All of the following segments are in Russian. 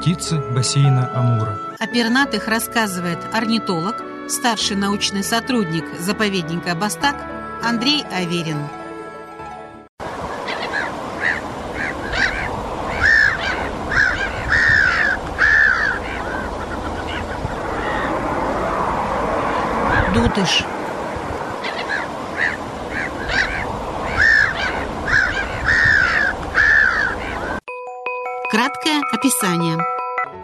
птицы бассейна Амура. О пернатых рассказывает орнитолог, старший научный сотрудник заповедника Бастак Андрей Аверин. Дутыш. Краткое описание.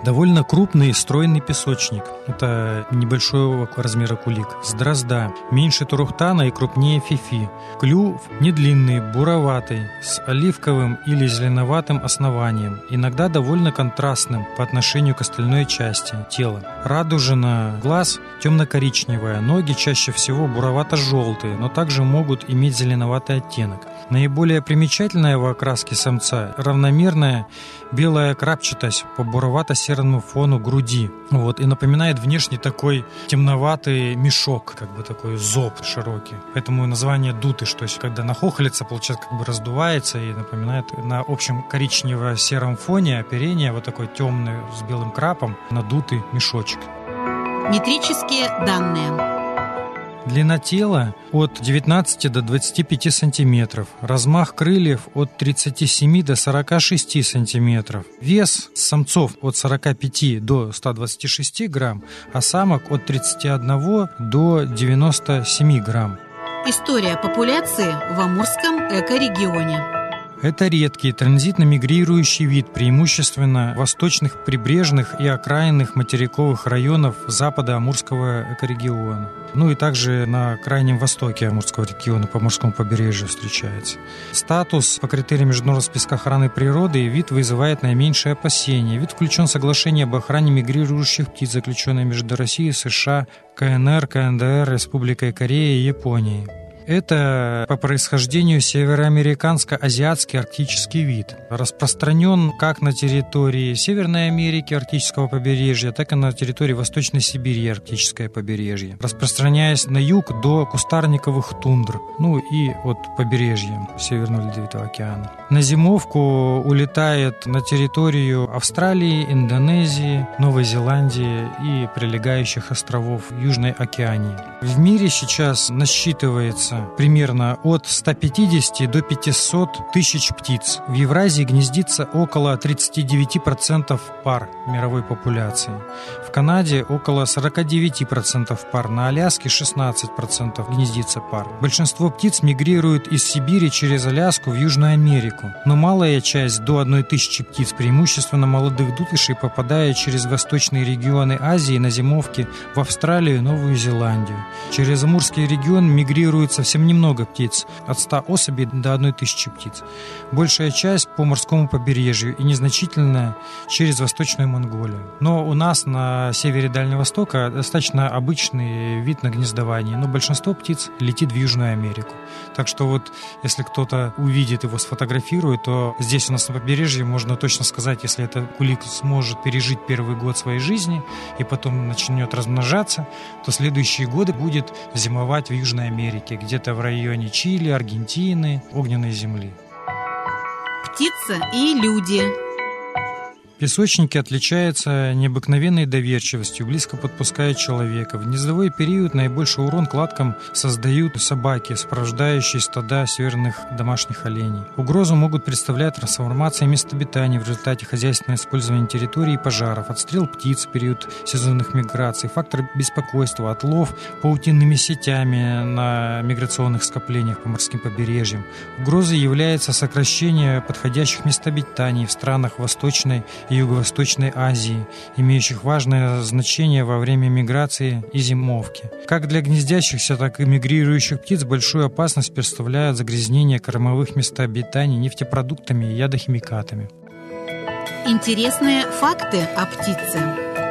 Довольно крупный стройный песочник. Это небольшого размера кулик. С дрозда. Меньше турухтана и крупнее фифи. Клюв недлинный, буроватый, с оливковым или зеленоватым основанием. Иногда довольно контрастным по отношению к остальной части тела. Радужина глаз темно-коричневая. Ноги чаще всего буровато-желтые, но также могут иметь зеленоватый оттенок. Наиболее примечательная в окраске самца равномерная белая крапчатость по буровато-серому фону груди. Вот, и напоминает внешне такой темноватый мешок, как бы такой зоб широкий. Поэтому название дутыш, то есть когда нахохлится, получается, как бы раздувается и напоминает на общем коричнево-сером фоне оперение вот такой темный с белым крапом надутый мешочек. Метрические данные. Длина тела от 19 до 25 сантиметров. Размах крыльев от 37 до 46 сантиметров. Вес самцов от 45 до 126 грамм, а самок от 31 до 97 грамм. История популяции в Амурском экорегионе. Это редкий транзитно-мигрирующий вид, преимущественно восточных прибрежных и окраинных материковых районов запада Амурского экорегиона. Ну и также на крайнем востоке Амурского региона по морскому побережью встречается. Статус по критериям Международного списка охраны природы вид вызывает наименьшее опасение. Вид включен в соглашение об охране мигрирующих птиц, заключенное между Россией, США, КНР, КНДР, Республикой Корея и Японией. Это по происхождению североамериканско-азиатский арктический вид. Распространен как на территории Северной Америки, арктического побережья, так и на территории Восточной Сибири, арктическое побережье. Распространяясь на юг до кустарниковых тундр, ну и от побережья Северного Ледовитого океана. На зимовку улетает на территорию Австралии, Индонезии, Новой Зеландии и прилегающих островов Южной Океании. В мире сейчас насчитывается примерно от 150 до 500 тысяч птиц. В Евразии гнездится около 39% пар мировой популяции. В Канаде около 49% пар, на Аляске 16% гнездится пар. Большинство птиц мигрируют из Сибири через Аляску в Южную Америку, но малая часть, до 1000 птиц, преимущественно молодых дутышей, попадает через восточные регионы Азии на зимовки в Австралию и Новую Зеландию. Через Амурский регион мигрируют совсем немного птиц, от 100 особей до 1000 птиц. Большая часть по морскому побережью и незначительная через Восточную Монголию. Но у нас на севере Дальнего Востока достаточно обычный вид на гнездование, но большинство птиц летит в Южную Америку. Так что вот если кто-то увидит его, сфотографирует, то здесь у нас на побережье можно точно сказать, если этот кулик сможет пережить первый год своей жизни и потом начнет размножаться, то следующие годы будет зимовать в Южной Америке, где-то в районе Чили, Аргентины, огненной земли. Птица и люди. Песочники отличаются необыкновенной доверчивостью, близко подпускают человека. В гнездовой период наибольший урон кладкам создают собаки, сопровождающие стада северных домашних оленей. Угрозу могут представлять трансформация места обитания в результате хозяйственного использования территории и пожаров, отстрел птиц в период сезонных миграций, фактор беспокойства, отлов паутинными сетями на миграционных скоплениях по морским побережьям. Угрозой является сокращение подходящих мест обитания в странах Восточной и Юго-Восточной Азии, имеющих важное значение во время миграции и зимовки. Как для гнездящихся, так и мигрирующих птиц большую опасность представляют загрязнение кормовых мест обитания нефтепродуктами и ядохимикатами. Интересные факты о птице.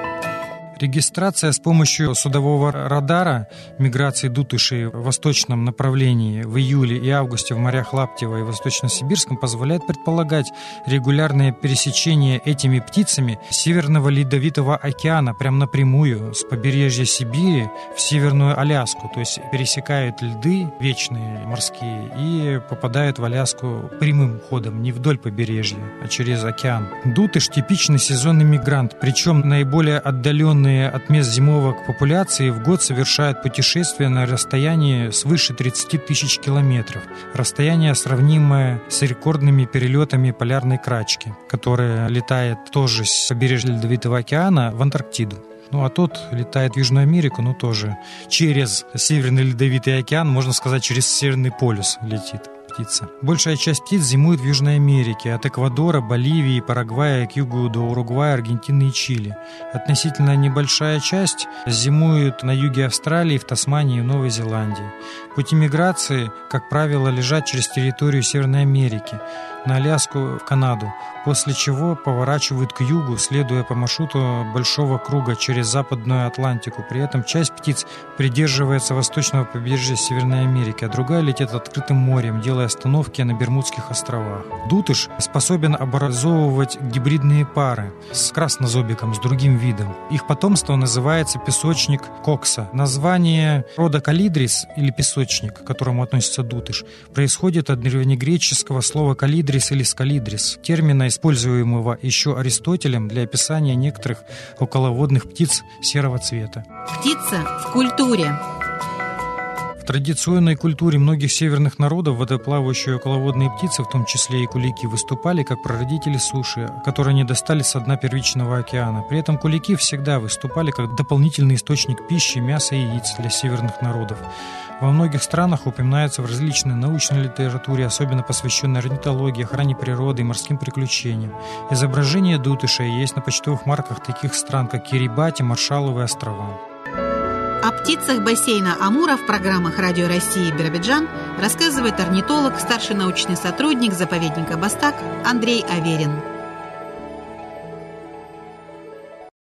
Регистрация с помощью судового радара миграции дутышей в восточном направлении в июле и августе в морях Лаптева и Восточно-Сибирском позволяет предполагать регулярное пересечение этими птицами Северного Ледовитого океана прямо напрямую с побережья Сибири в Северную Аляску. То есть пересекают льды вечные морские и попадают в Аляску прямым ходом, не вдоль побережья, а через океан. Дутыш – типичный сезонный мигрант, причем наиболее отдаленный отдаленные от мест зимовок популяции в год совершают путешествия на расстоянии свыше 30 тысяч километров. Расстояние сравнимое с рекордными перелетами полярной крачки, которая летает тоже с побережья Ледовитого океана в Антарктиду. Ну, а тот летает в Южную Америку, ну, тоже через Северный Ледовитый океан, можно сказать, через Северный полюс летит птица. Большая часть птиц зимует в Южной Америке, от Эквадора, Боливии, Парагвая к югу до Уругвая, Аргентины и Чили. Относительно небольшая часть зимует на юге Австралии, в Тасмании и Новой Зеландии. Пути миграции, как правило, лежат через территорию Северной Америки на Аляску, в Канаду, после чего поворачивают к югу, следуя по маршруту большого круга через Западную Атлантику. При этом часть птиц придерживается восточного побережья Северной Америки, а другая летит открытым морем, делая остановки на Бермудских островах. Дутыш способен образовывать гибридные пары с краснозобиком, с другим видом. Их потомство называется песочник кокса. Название рода калидрис или песочник, к которому относится дутыш, происходит от древнегреческого слова Калидрис или скалидрис, термина, используемого еще Аристотелем для описания некоторых околоводных птиц серого цвета. Птица в культуре. В традиционной культуре многих северных народов водоплавающие околоводные птицы, в том числе и кулики, выступали как прародители суши, которые не достали со дна первичного океана. При этом кулики всегда выступали как дополнительный источник пищи, мяса и яиц для северных народов. Во многих странах упоминаются в различной научной литературе, особенно посвященной орнитологии, охране природы и морским приключениям. Изображения дутышей есть на почтовых марках таких стран, как Кирибати, Маршалловы острова. О птицах бассейна Амура в программах Радио России Биробиджан рассказывает орнитолог, старший научный сотрудник заповедника Бастак Андрей Аверин.